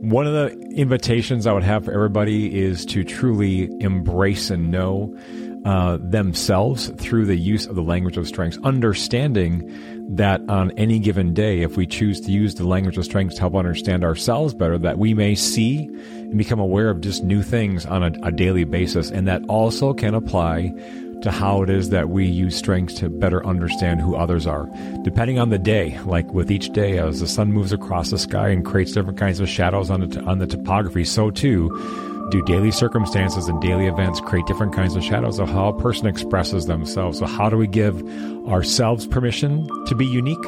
one of the invitations I would have for everybody is to truly embrace and know uh, themselves through the use of the language of strengths, understanding that on any given day, if we choose to use the language of strengths to help understand ourselves better, that we may see and become aware of just new things on a, a daily basis. And that also can apply to how it is that we use strengths to better understand who others are. Depending on the day, like with each day, as the sun moves across the sky and creates different kinds of shadows on the, on the topography, so too do daily circumstances and daily events create different kinds of shadows of how a person expresses themselves. So, how do we give ourselves permission to be unique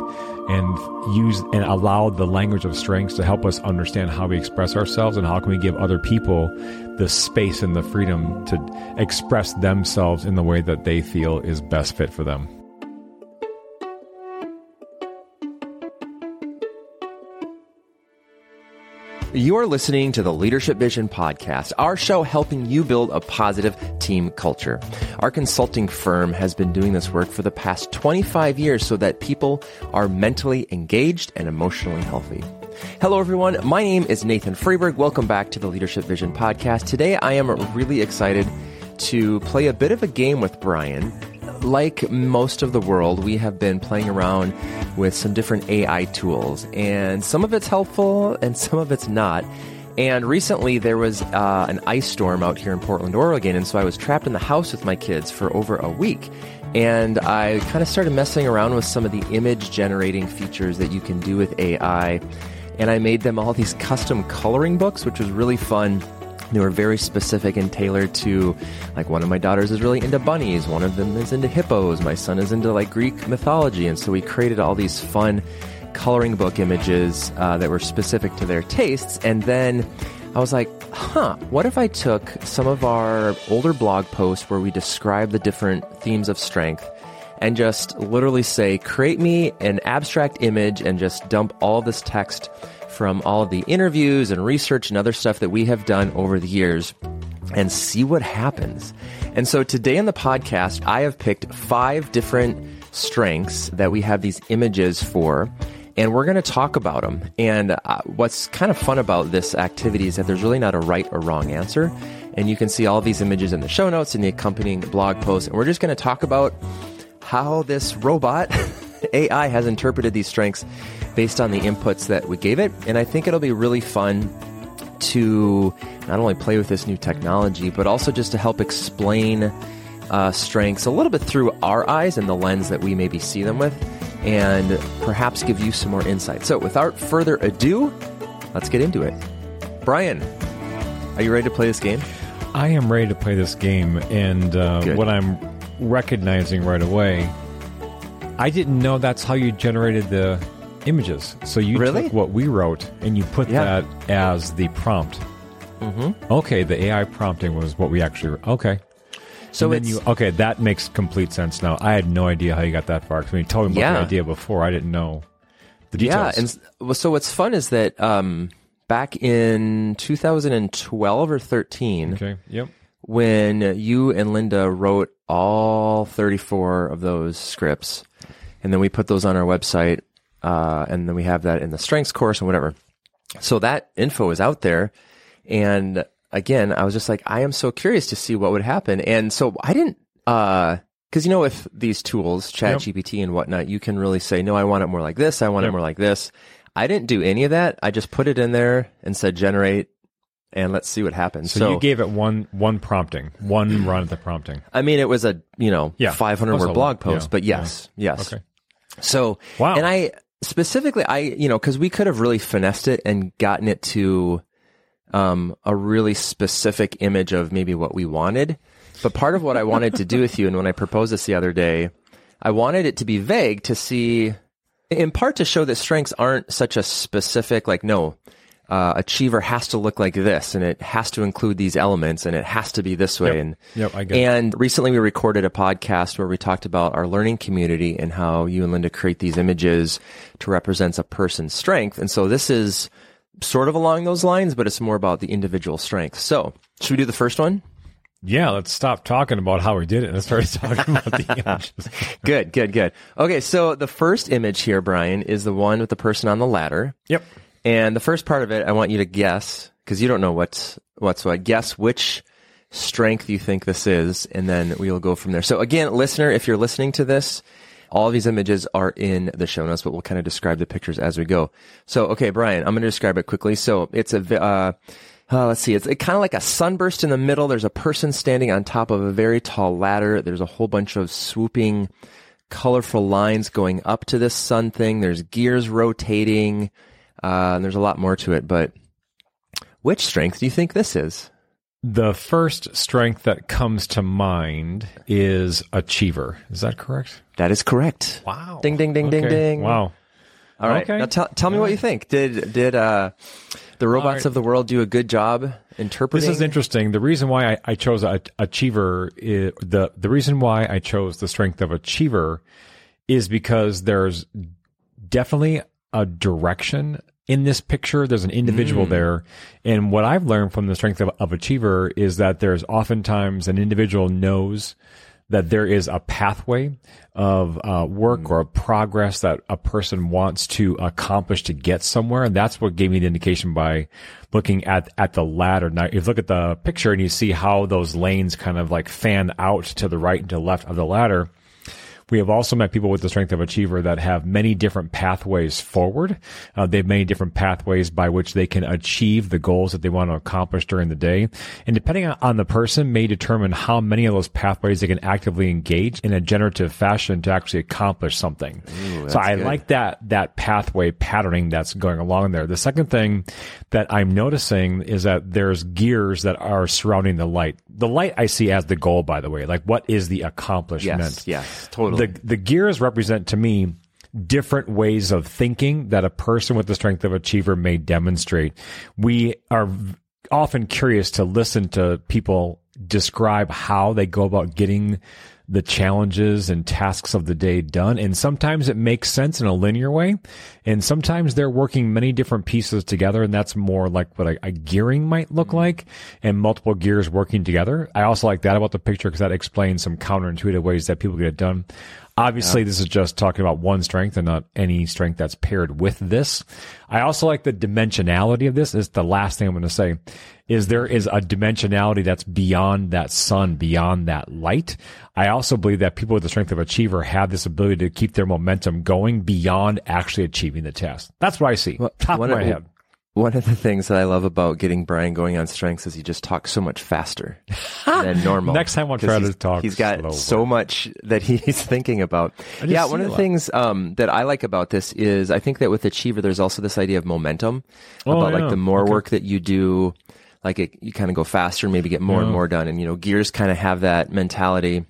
and use and allow the language of strengths to help us understand how we express ourselves and how can we give other people the space and the freedom to express themselves in the way that they feel is best fit for them? You are listening to the Leadership Vision podcast, our show helping you build a positive team culture. Our consulting firm has been doing this work for the past 25 years so that people are mentally engaged and emotionally healthy. Hello, everyone. My name is Nathan Freeberg. Welcome back to the Leadership Vision podcast. Today, I am really excited to play a bit of a game with Brian like most of the world, we have been playing around with some different AI tools, and some of it's helpful and some of it's not. And recently, there was uh, an ice storm out here in Portland, Oregon, and so I was trapped in the house with my kids for over a week. And I kind of started messing around with some of the image generating features that you can do with AI. And I made them all these custom coloring books, which was really fun they were very specific and tailored to, like, one of my daughters is really into bunnies, one of them is into hippos, my son is into, like, Greek mythology. And so we created all these fun coloring book images uh, that were specific to their tastes. And then I was like, huh, what if I took some of our older blog posts where we describe the different themes of strength and just literally say, create me an abstract image and just dump all this text from all of the interviews and research and other stuff that we have done over the years and see what happens. And so today in the podcast, I have picked five different strengths that we have these images for. And we're going to talk about them. And uh, what's kind of fun about this activity is that there's really not a right or wrong answer. And you can see all these images in the show notes and the accompanying blog post. And we're just going to talk about how this robot AI has interpreted these strengths based on the inputs that we gave it. And I think it'll be really fun to not only play with this new technology, but also just to help explain uh, strengths a little bit through our eyes and the lens that we maybe see them with, and perhaps give you some more insight. So, without further ado, let's get into it. Brian, are you ready to play this game? I am ready to play this game, and uh, what I'm recognizing right away, I didn't know that's how you generated the images. So you really? took what we wrote and you put yeah. that as the prompt. Mm-hmm. Okay, the AI prompting was what we actually. Okay. So and then you okay, that makes complete sense now. I had no idea how you got that far. Because when you told me about yeah. the idea before, I didn't know the details. Yeah, and so what's fun is that um, back in 2012 or 13. Okay. Yep. When you and Linda wrote all 34 of those scripts, and then we put those on our website uh, and then we have that in the strengths course and whatever. So that info is out there. And again, I was just like, I am so curious to see what would happen. And so I didn't, uh, cause you know, with these tools, chat yep. GPT and whatnot, you can really say, no, I want it more like this. I want yep. it more like this. I didn't do any of that. I just put it in there and said generate and let's see what happens. So, so, you gave it one one prompting, one run at the prompting. I mean, it was a you know yeah, 500 word blog post, yeah, but yes, yeah. yes. Okay. So wow, and I specifically, I, you know, cause we could have really finessed it and gotten it to, um, a really specific image of maybe what we wanted. But part of what I wanted to do with you, and when I proposed this the other day, I wanted it to be vague to see, in part to show that strengths aren't such a specific, like, no, uh, achiever has to look like this and it has to include these elements and it has to be this way. Yep. And, yep, I get and recently we recorded a podcast where we talked about our learning community and how you and Linda create these images to represent a person's strength. And so this is sort of along those lines, but it's more about the individual strength. So should we do the first one? Yeah, let's stop talking about how we did it and start talking about the images. good, good, good. Okay, so the first image here, Brian, is the one with the person on the ladder. Yep. And the first part of it, I want you to guess because you don't know what's what's what. Guess which strength you think this is, and then we'll go from there. So again, listener, if you're listening to this, all these images are in the show notes, but we'll kind of describe the pictures as we go. So, okay, Brian, I'm going to describe it quickly. So it's a, uh, uh, let's see. It's kind of like a sunburst in the middle. There's a person standing on top of a very tall ladder. There's a whole bunch of swooping, colorful lines going up to this sun thing. There's gears rotating. Uh, and there's a lot more to it, but which strength do you think this is? The first strength that comes to mind is achiever. Is that correct? That is correct. Wow. Ding, ding, ding, ding, Okay. ding. Wow. All right. Okay. Now tell, tell me what you think. Did did uh, the robots right. of the world do a good job interpreting? This is interesting. The reason why I, I chose a, achiever, is, the the reason why I chose the strength of achiever, is because there's definitely a direction in this picture. There's an individual there, and what I've learned from the strength of, of achiever is that there's oftentimes an individual knows that there is a pathway of uh, work or progress that a person wants to accomplish to get somewhere, and that's what gave me the indication by looking at at the ladder. Now, if you look at the picture and you see how those lanes kind of like fan out to the right and to the left of the ladder. We have also met people with the strength of achiever that have many different pathways forward. Uh, they have many different pathways by which they can achieve the goals that they want to accomplish during the day. And depending on- the person may determine how many of those pathways they can actively engage in a generative fashion to actually accomplish something. so I good. like that, that pathway patterning that's going along there. The second thing that I'm noticing is that there's gears that are surrounding the light. The light I see as the goal, by the way. Like what is the accomplishment? yes, yes, totally. the the gears represent to me different ways of thinking that a person with the strength of achiever may demonstrate. We are often curious to listen to people describe how they go about getting the challenges and tasks of the day done. And sometimes it makes sense in a linear way. And sometimes they're working many different pieces together. And that's more like what a, a gearing might look mm-hmm. like and multiple gears working together. I also like that about the picture because that explains some counterintuitive ways that people get it done. Obviously, this is just talking about one strength and not any strength that's paired with this. I also like the dimensionality of this. Is the last thing I'm going to say is there is a dimensionality that's beyond that sun, beyond that light. I also believe that people with the strength of achiever have this ability to keep their momentum going beyond actually achieving the task. That's what I see. Top one of my head. One of the things that I love about getting Brian going on strengths is he just talks so much faster than normal. Next time I'll try to he's- talk He's got slower. so much that he's thinking about. Yeah, one of the things um, that I like about this is I think that with Achiever, there's also this idea of momentum Oh, about yeah. like the more Okay. work that you do, like it, you kind of go faster and maybe get more and more done. And you know, gears kind of have that mentality.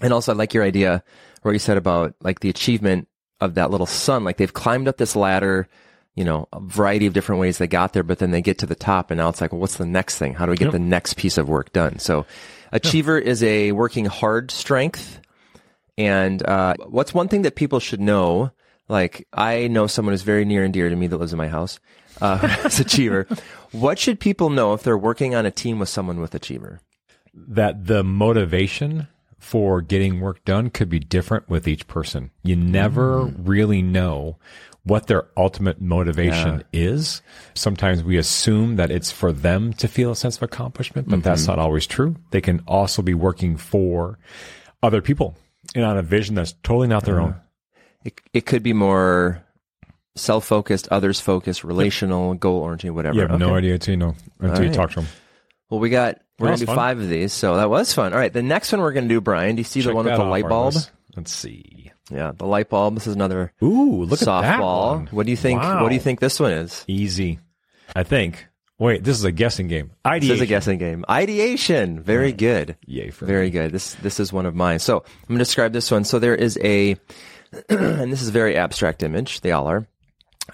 And also, I like your idea where you said about like the achievement of that little sun. Like they've climbed up this ladder, you know, a variety of different ways they got there, but then they get to the top and now it's like, well, what's the next thing? How do we get Yep. the next piece of work done? So achiever is a working hard strength. And, uh, what's one thing that people should know? Like, I know someone who's very near and dear to me that lives in my house, uh, who has achiever. What should people know if they're working on a team with someone with achiever? that the motivation for getting work done could be different with each person. You never really know what their ultimate motivation is. Sometimes we assume that it's for them to feel a sense of accomplishment, but that's mm-hmm. not always true. They can also be working for other people and on a vision that's totally not their own. It, it could be more self-focused, others-focused, relational, goal-oriented, whatever. You have no idea until you know, until you right. talk to them. Well, we got we're gonna do fun. five of these, so that was fun. All right, the next one we're gonna do, Brian. Do you see the one with the light bulb? Let's see. Yeah, the light bulb. This is another Ooh, look at that softball. one. What do you think? Wow. What do you think this one is? Easy. I think. Wait, this is a guessing game. This Ideation. is a guessing game. Ideation. Very good. Yay for Very good. This this is one of mine. So I'm going to describe this one. So there is a, and this is a very abstract image. They all are.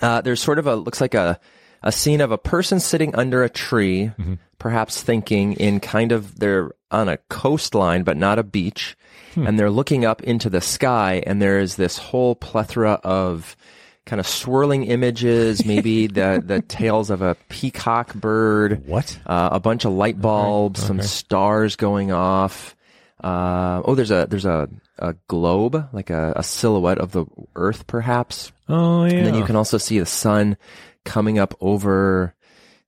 Uh, there's sort of a looks like a a scene of a person sitting under a tree, perhaps thinking in kind of they're on a coastline but not a beach, and they're looking up into the sky, and there is this whole plethora of kind of swirling images, maybe the the tails of a peacock bird, What? uh, a bunch of light bulbs, some okay. stars going off. Uh, oh, there's a there's a, a globe, like a, a silhouette of the Earth, perhaps. Oh yeah. And then you can also see the sun coming up over.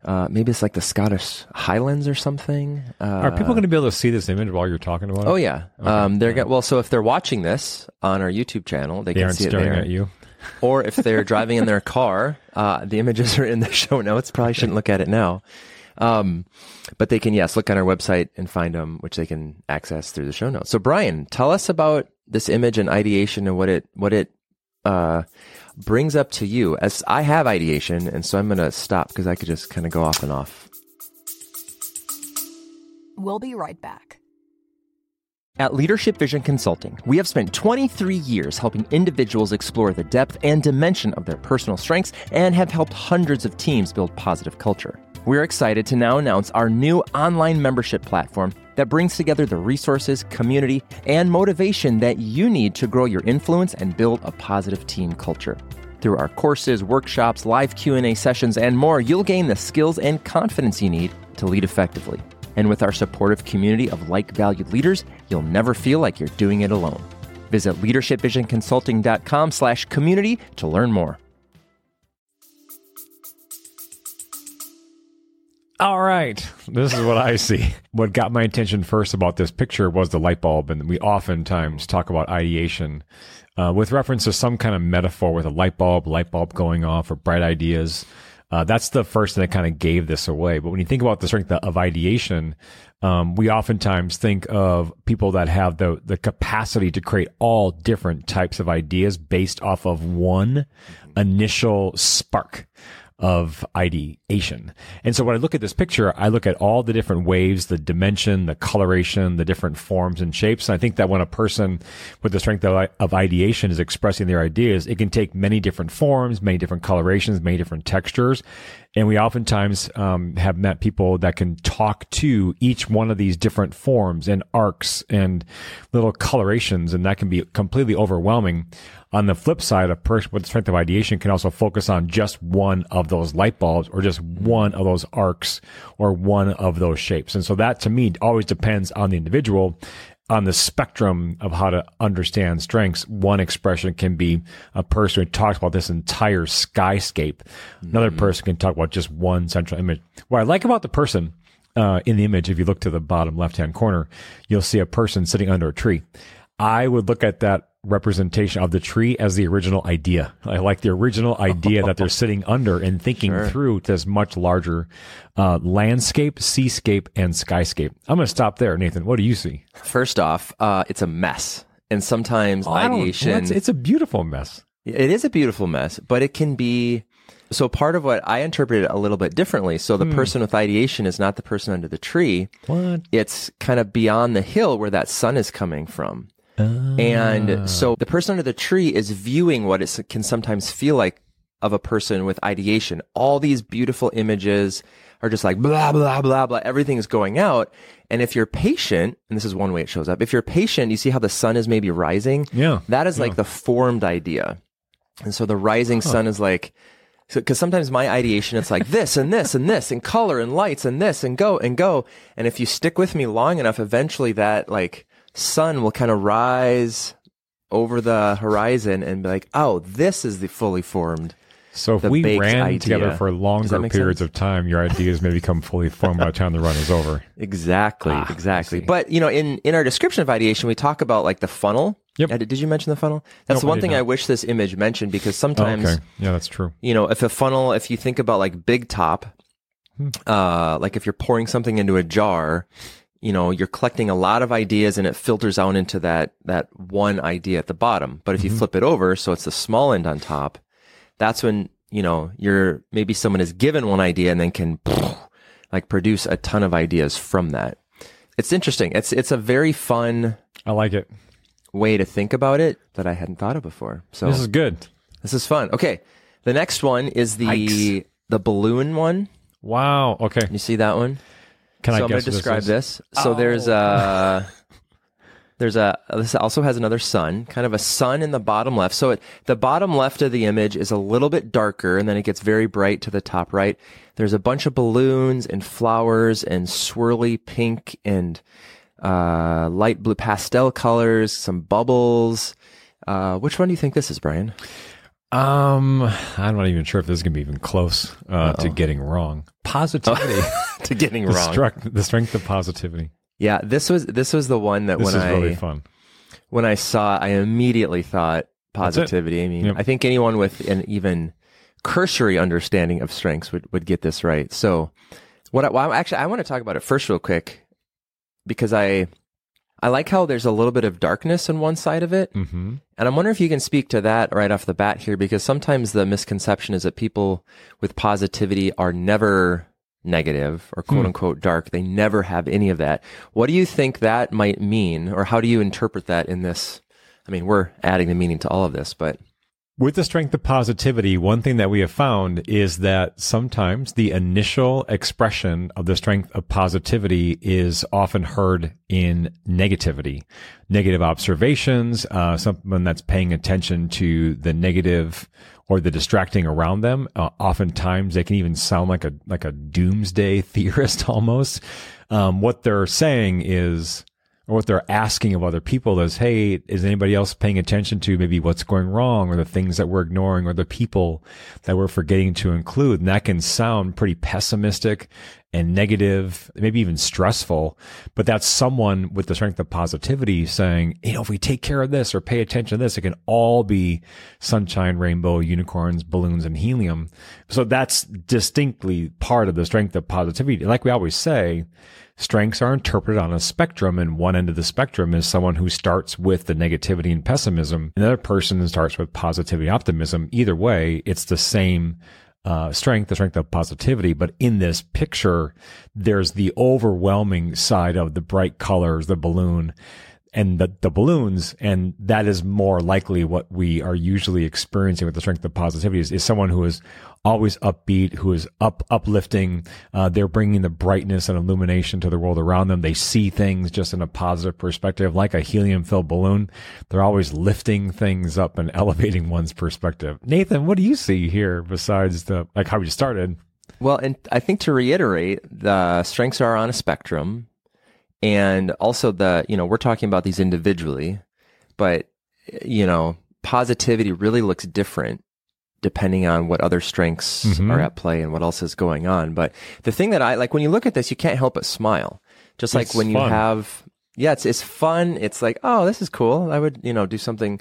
Uh, maybe it's like the Scottish Highlands or something. Uh, Are people going to be able to see this image while you're talking about it? Oh yeah. Um, they're go- well. So if they're watching this on our YouTube channel, they, They can see it staring there. at you. or if they're driving in their car, uh, the images are in the show notes. Probably shouldn't look at it now. Um, but they can, yes, look on our website and find them, which they can access through the show notes. So Brian, tell us about this image and ideation and what it, what it, uh, brings up to you as I have ideation. And so I'm going to stop because I could just kind of go off and off. We'll be right back. At Leadership Vision Consulting, we have spent 23 years helping individuals explore the depth and dimension of their personal strengths and have helped hundreds of teams build positive culture. We're excited to now announce our new online membership platform that brings together the resources, community, and motivation that you need to grow your influence and build a positive team culture. Through our courses, workshops, live Q&A sessions, and more, you'll gain the skills and confidence you need to lead effectively. And with our supportive community of like-valued leaders, you'll never feel like you're doing it alone. Visit leadershipvisionconsulting.com slash community to learn more. All right. This is what I see. What got my attention first about this picture was the light bulb. And we oftentimes talk about ideation uh, with reference to some kind of metaphor with a light bulb, light bulb going off, or bright ideas. Uh, that's the first thing that kind of gave this away. But when you think about the strength of ideation, um, we oftentimes think of people that have the the capacity to create all different types of ideas based off of one initial spark of ideation. And so when I look at this picture, I look at all the different waves, the dimension, the coloration, the different forms and shapes. And I think that when a person with the strength of, of ideation is expressing their ideas, it can take many different forms, many different colorations, many different textures. And we oftentimes um, have met people that can talk to each one of these different forms and arcs and little colorations, and that can be completely overwhelming. On the flip side, a person with strength of ideation can also focus on just one of those light bulbs or just one of those arcs or one of those shapes. And so that to me always depends on the individual on the spectrum of how to understand strengths, one expression can be a person who talks about this entire skyscape. Another person can talk about just one central image. What I like about the person uh, in the image, if you look to the bottom left hand corner, you'll see a person sitting under a tree. I would look at that representation of the tree as the original idea. I like the original idea that they're sitting under and thinking through this much larger uh, landscape, seascape, and skyscape. I'm going to stop there, Nathan. What do you see? First off, uh, it's a mess. And sometimes don't- ideation. it's, it's a beautiful mess. It is a beautiful mess, but it can be. So part of what I interpret it a little bit differently. So the person with ideation is not the person under the tree. What? It's kind of beyond the hill where that sun is coming from. And ah. so the person under the tree is viewing what it can sometimes feel like of a person with ideation. All these beautiful images are just like blah, blah, blah, blah. Everything is going out. And if you're patient, and this is one way it shows up, if you're patient, you see how the sun is maybe rising. Yeah. That is like the formed idea. And so the rising sun is like, because sometimes my ideation, it's like this and this and this and color and lights and this and go and go. And if you stick with me long enough, eventually that like sun will kind of rise over the horizon and be like, oh, this is the fully formed. So if we ran idea. together for longer periods sense? of time, your ideas may become fully formed by the time the run is over. Exactly, Ah, exactly. But you know, in in our description of ideation, we talk about like the funnel. Yep. Uh, Did you mention the funnel? That's Nope, the one did thing not. I wish this image mentioned because Oh, sometimes okay. Yeah, that's true. you know, if a funnel, if you think about like big top, Hmm. uh, like if you're pouring something into a jar, you know, you're collecting a lot of ideas and it filters out into that, that one idea at the bottom. But if Mm-hmm. you flip it over, so it's the small end on top, that's when, you know, you're, maybe someone is given one idea and then can like produce a ton of ideas from that. It's interesting. It's, it's a very fun I like it. way to think about it that I hadn't thought of before. So This is good. this is fun. Okay. The next one is the Yikes. the balloon one. Wow. Okay. You see that one? Can so I I'm going to describe is? this. So there's Oh. a there's a this also has another sun, kind of a sun in the bottom left. So it, the bottom left of the image is a little bit darker, and then it gets very bright to the top right. There's a bunch of balloons and flowers and swirly pink and uh, light blue pastel colors, some bubbles. Uh, which one do you think this is, Brian? Um, I'm not even sure if this is gonna be even close uh, to getting wrong. Positivity, to getting the, wrong. strength, the strength of positivity. yeah, this was this was the one that This when is I really fun. when I saw, I immediately thought it. positivity. I mean, Yep. I think anyone with an even cursory understanding of strengths would, would get this right. So, what I, well, actually, I want to talk about it first, real quick, because I I like how there's a little bit of darkness on one side of it, hmm and I'm wondering if you can speak to that right off the bat here, because sometimes the misconception is that people with positivity are never negative or quote unquote dark. They never have any of that. What do you think that might mean, or how do you interpret that in this? I mean, we're adding the meaning to all of this, but With the strength of positivity, one thing that we have found is that sometimes the initial expression of the strength of positivity is often heard in negativity, negative observations, uh, someone that's paying attention to the negative or the distracting around them. Uh, oftentimes, they can even sound like a like a doomsday theorist almost. Um, what they're saying is or what they're asking of other people is, hey, is anybody else paying attention to maybe what's going wrong or the things that we're ignoring or the people that we're forgetting to include? And that can sound pretty pessimistic and negative, maybe even stressful. But that's someone with the strength of positivity saying, you know, if we take care of this or pay attention to this, it can all be sunshine, rainbow, unicorns, balloons, and helium. So that's distinctly part of the strength of positivity. Like we always say, strengths are interpreted on a spectrum and one end of the spectrum is someone who starts with the negativity and pessimism another person starts with positivity optimism. Either way it's the same uh, strength the strength of positivity but in this picture there's the overwhelming side of the bright colors the balloon and the, the balloons, and that is more likely what we are usually experiencing with the strength of positivity is, is someone who is always upbeat, who is up, uplifting. Uh, they're bringing the brightness and illumination to the world around them. They see things just in a positive perspective, like a helium filled balloon. They're always lifting things up and elevating one's perspective. Nathan, what do you see here besides the, like how we started? Well, and I think to reiterate, the strengths are on a spectrum. And also the, you know, we're talking about these individually, but, you know, positivity really looks different depending on what other strengths Mhm. are at play and what else is going on. But the thing that I like when you look at this, you can't help but smile. Just like It's when you have, yeah, it's, it's fun. It's like, oh, this is cool. I would, you know, do something,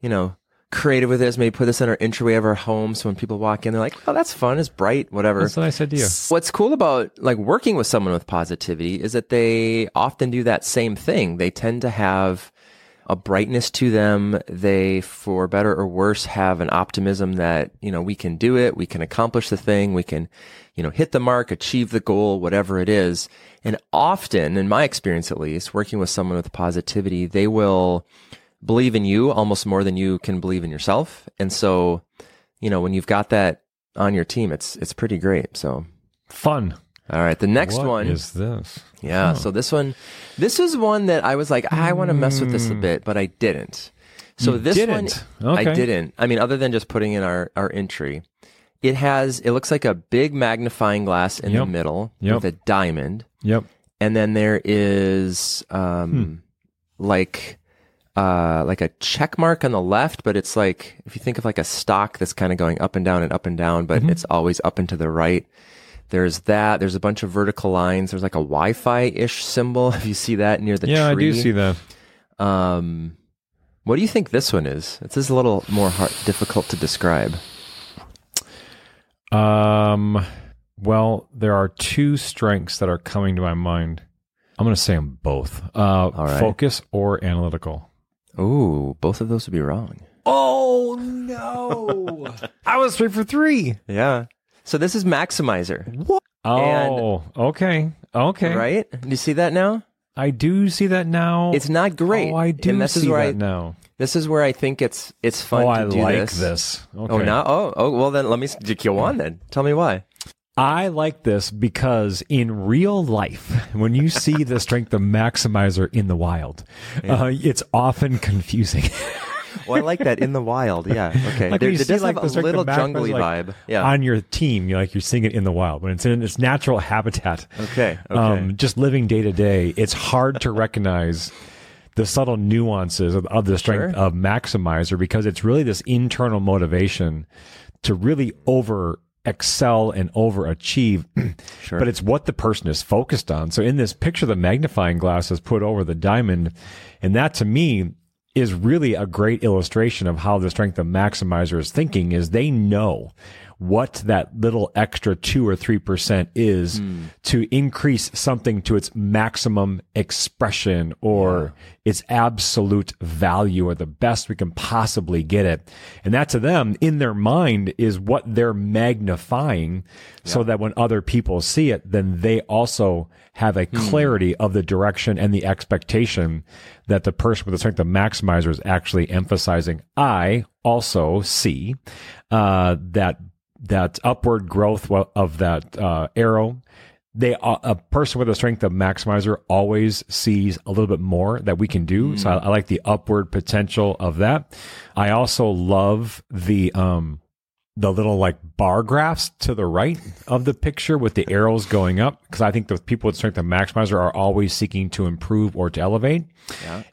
you know, creative with this. Maybe put this in our entryway of our home. So when people walk in, they're like, oh, that's fun. It's bright, whatever. That's a nice idea. What's cool about like working with someone with positivity is that they often do that same thing. They tend to have a brightness to them. They, for better or worse, have an optimism that, you know, we can do it. We can accomplish the thing. We can, you know, hit the mark, achieve the goal, whatever it is. And often, in my experience at least, working with someone with positivity, they will believe in you almost more than you can believe in yourself. And so, you know, when you've got that on your team, it's, it's pretty great. So, Fun. all right. The next What one is this? yeah. So this one, this is one that I was like, I want to mess with this a bit, but I didn't. So You this didn't? one, I didn't. I mean, other than just putting in our, our entry, it has, it looks like a big magnifying glass in the middle Yep. with a diamond. Yep. And then there is, um, like, uh, like a check mark on the left, but it's like, if you think of like a stock that's kind of going up and down and up and down, but it's always up and to the right. There's that. There's a bunch of vertical lines. There's like a Wi-Fi ish symbol. If you see that near the yeah, tree. I do see that. Um, what do you think this one is? It's just a little more hard, difficult to describe. Um, well, there are two strengths that are coming to my mind. I'm going to say them both. Uh, right. focus or analytical. Ooh, both of those would be wrong. Oh no! I was three for three. Yeah. So this is maximizer, What? Oh, okay, okay. right? Do you see that now? I do see that now. It's not great. Oh, I do and this see is where that I, now. This is where I think it's it's fun Oh, to I do like this. this. Oh, okay. Oh, now oh oh well then let me s- go on then. Tell me why. I like this because in real life, when you see the strength of maximizer in the wild, uh, it's often confusing. Well, I like that in the wild. Yeah. Okay. Like there, you see, does like, have a little jungly like, vibe. Yeah. on your team, you're like you're seeing it in the wild when it's in its natural habitat. Okay. Okay. Um, just living day to day, it's hard to recognize the subtle nuances of, of the strength Sure. of maximizer because it's really this internal motivation to really over excel and overachieve. Sure. But it's what the person is focused on. So in this picture, the magnifying glass is put over the diamond. And that to me is really a great illustration of how the strength of maximizer is thinking is they know what that little extra two or three percent is to increase something to its maximum expression or its absolute value or the best we can possibly get it. And that to them in their mind is what they're magnifying so that when other people see it, then they also have a clarity of the direction and the expectation that the person with the strength of maximizer is actually emphasizing. I also see uh, that that upward growth of that uh, arrow. They uh, a person with a strength of maximizer always sees a little bit more that we can do. So I, I like the upward potential of that. I also love the um the little like bar graphs to the right of the picture with the arrows going up because I think the people with strength of maximizer are always seeking to improve or to elevate.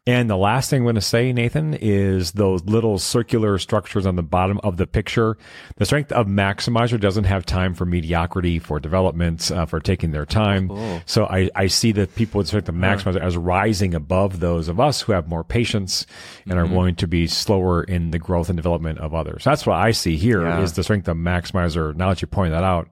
And the last thing I'm going to say, Nathan, is those little circular structures on the bottom of the picture. The strength of maximizer doesn't have time for mediocrity, for development, uh, for taking their time. So I, I see the people with strength of maximizer as rising above those of us who have more patience and are going to be slower in the growth and development of others. That's what I see here is the strength of maximizer. Now that you point that out,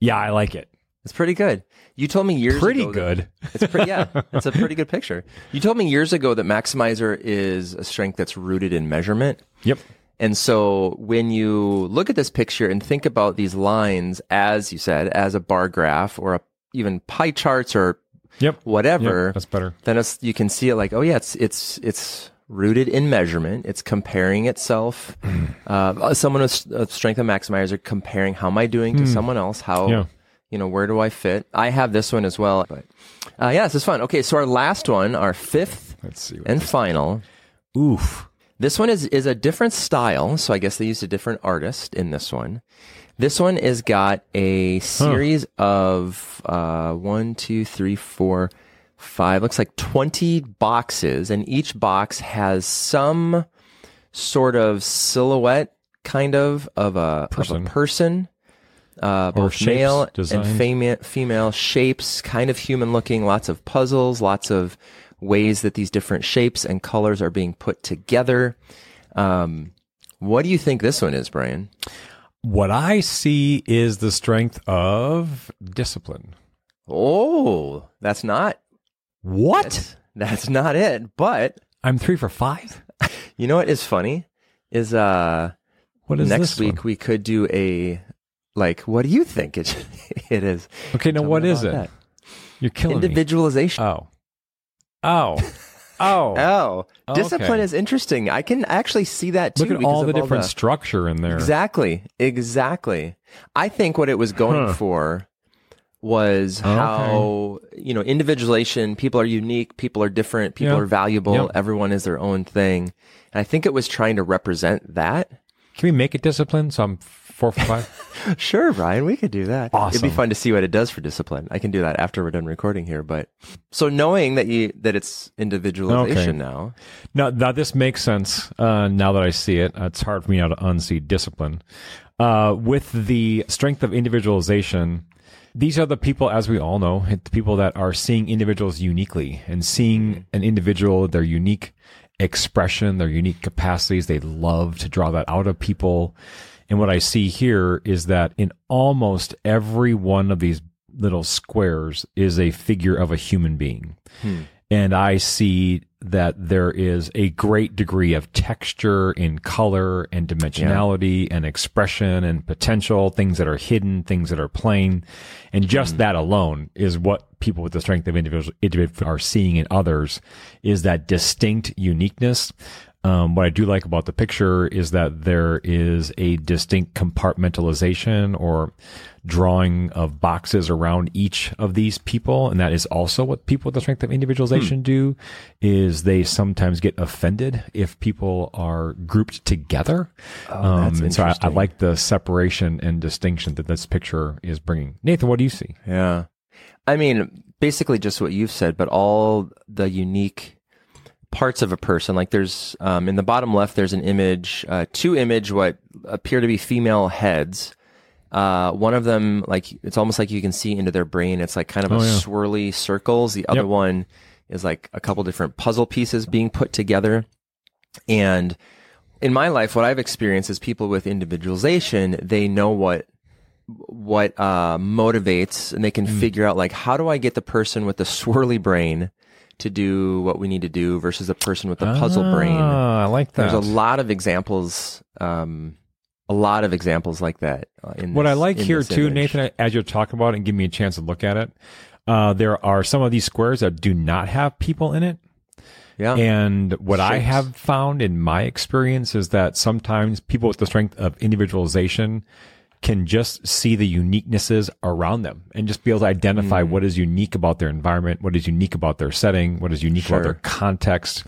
yeah, I like it. It's pretty good. You told me years Pretty ago. that- good. It's pretty, yeah, it's a pretty good picture. You told me years ago that maximizer is a strength that's rooted in measurement. Yep. And so when you look at this picture and think about these lines, as you said, as a bar graph or a, even pie charts or Yep. whatever, Yep, that's better. then it's, you can see it like, oh yeah, it's, it's, it's rooted in measurement. It's comparing itself. uh, someone with a strength of maximizer comparing how am I doing to someone else? How. Yeah. you know, where do I fit? I have this one as well, but, uh, yeah, this is fun. Okay. So our last one, our fifth Let's see. And final. Oof. This one is is a different style, so I guess they used a different artist in this one. This one is got a series of uh, one, two, three, four, five. Looks like twenty boxes, and each box has some sort of silhouette, kind of of a Person. of a person. Uh, both shapes, male and fema- female shapes, kind of human looking, lots of puzzles, lots of ways that these different shapes and colors are being put together. Um, what do you think this one is, Brian? What I see is the strength of discipline. Oh, that's not What? that's not it. But I'm three for five. you know what is funny is uh What is next week one? we could do a like what do you think it it is? Okay, now Tell what is it? about You're that. killing me. Individualization. Oh. Oh. Oh. Oh, Oh, discipline okay. is interesting. I can actually see that too. Look at all the different structure in there. Exactly. Exactly. I think what it was going Huh. for was Oh, how, you know, individualization, people are unique, people are different, people Yeah. are valuable, Yep. everyone is their own thing. And I think it was trying to represent that. Can we make it discipline? So I'm four for five. Sure, Brian, we could do that. awesome. It'd be fun to see what it does for discipline. I can do that after we're done recording here, but so knowing that you that it's individualization Okay. now. now, now this makes sense. Uh, now that I see it, it's hard for me now to unsee discipline. Uh, with the strength of individualization, these are the people, as we all know, the people that are seeing individuals uniquely and seeing mm-hmm. an individual, their unique expression, their unique capacities. They love to draw that out of people. And what I see here is that in almost every one of these little squares is a figure of a human being. Hmm. And I see that there is a great degree of texture in color and dimensionality and expression and potential, things that are hidden, things that are plain. And just hmm. that alone is what people with the strength of individual, individual are seeing in others is that distinct uniqueness. Um, what I do like about the picture is that there is a distinct compartmentalization or drawing of boxes around each of these people. And that is also what people with the strength of individualization do is they sometimes get offended if people are grouped together. Oh, that's and so I, I like the separation and distinction that this picture is bringing. Nathan, what do you see? Yeah. I mean, basically just what you've said, but all the unique parts of a person. Like there's um, in the bottom left, there's an image, uh, two image what appear to be female heads. Uh, one of them, like it's almost like you can see into their brain. It's like kind of Oh, a yeah. swirly circles. The other Yep. one is like a couple different puzzle pieces being put together. And in my life, what I've experienced is people with individualization, they know what what uh, motivates and they can figure out like how do I get the person with the swirly brain to do what we need to do versus a person with a puzzle brain. Ah, I like that. There's a lot of examples, um, a lot of examples like that. Uh, in What I like in here too, image. Nathan, as you're talking about it and give me a chance to look at it, uh, there are some of these squares that do not have people in it. Yeah, And what I have found in my experience is that sometimes people with the strength of individualization can just see the uniquenesses around them and just be able to identify what is unique about their environment, what is unique about their setting, what is unique about their context.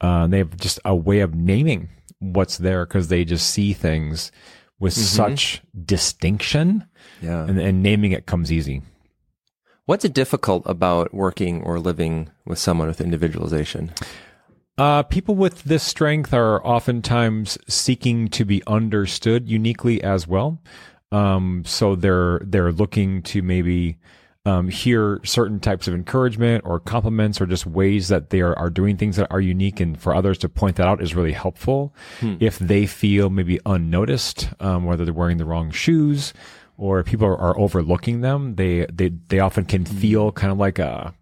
Uh, they have just a way of naming what's there because they just see things with Mm-hmm. such distinction yeah. and, and naming it comes easy. What's difficult about working or living with someone with individualization? Uh, people with this strength are oftentimes seeking to be understood uniquely as well. Um, so they're they're looking to maybe um, hear certain types of encouragement or compliments or just ways that they are, are doing things that are unique and for others to point that out is really helpful. If they feel maybe unnoticed, um, whether they're wearing the wrong shoes or people are, are overlooking them, they, they, they often can feel kind of like a,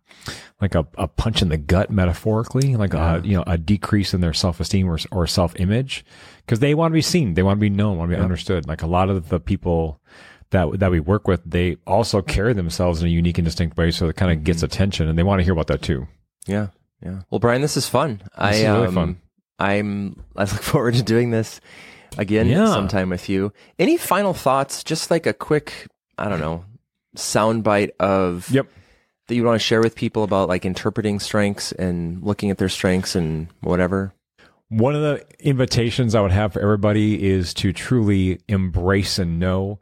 like a, a punch in the gut metaphorically, like a, you know, a decrease in their self-esteem or, or self-image because they want to be seen. They want to be known, want to be understood. Like a lot of the people that, that we work with, they also carry themselves in a unique and distinct way. So it kind of gets attention and they want to hear about that too. Yeah, yeah. Well, Brian, this is fun. I is really um, fun. I'm. I look forward to doing this again Yeah. sometime with you. Any final thoughts? Just like a quick, I don't know, soundbite of Yep. That you want to share with people about like interpreting strengths and looking at their strengths and whatever. One of the invitations I would have for everybody is to truly embrace and know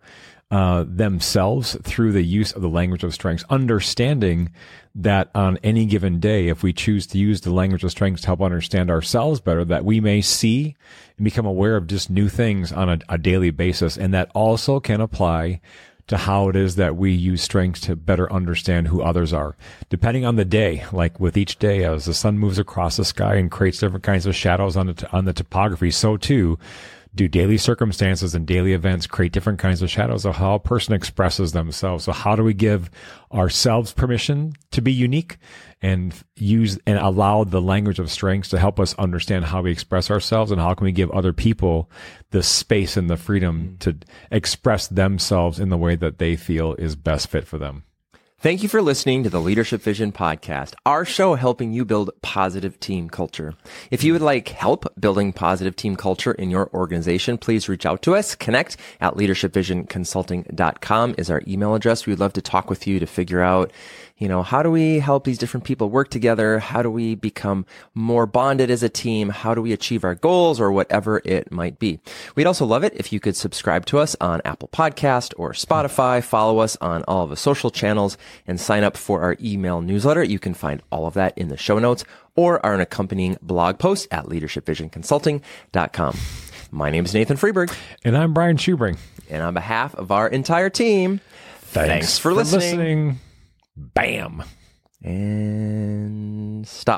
uh, themselves through the use of the language of strengths, understanding that on any given day, if we choose to use the language of strengths to help understand ourselves better, that we may see and become aware of just new things on a, a daily basis. And that also can apply to how it is that we use strengths to better understand who others are. Depending on the day, like with each day, as the sun moves across the sky and creates different kinds of shadows on the, t- on the topography, so too do daily circumstances and daily events create different kinds of shadows of how a person expresses themselves. So how do we give ourselves permission to be unique and use and allow the language of strengths to help us understand how we express ourselves and how can we give other people the space and the freedom mm. to express themselves in the way that they feel is best fit for them. Thank you for listening to the Leadership Vision podcast, our show helping you build positive team culture. If you would like help building positive team culture in your organization, please reach out to us. Connect at leadershipvisionconsulting.com is our email address. We'd love to talk with you to figure out, you know, how do we help these different people work together? How do we become more bonded as a team? How do we achieve our goals or whatever it might be? We'd also love it if you could subscribe to us on Apple Podcast or Spotify, follow us on all of the social channels and sign up for our email newsletter. You can find all of that in the show notes or our accompanying blog post at leadershipvisionconsulting.com. My name is Nathan Freeberg, And I'm Brian Schubring. and on behalf of our entire team, Thanks for listening. listening. Bam. and stop.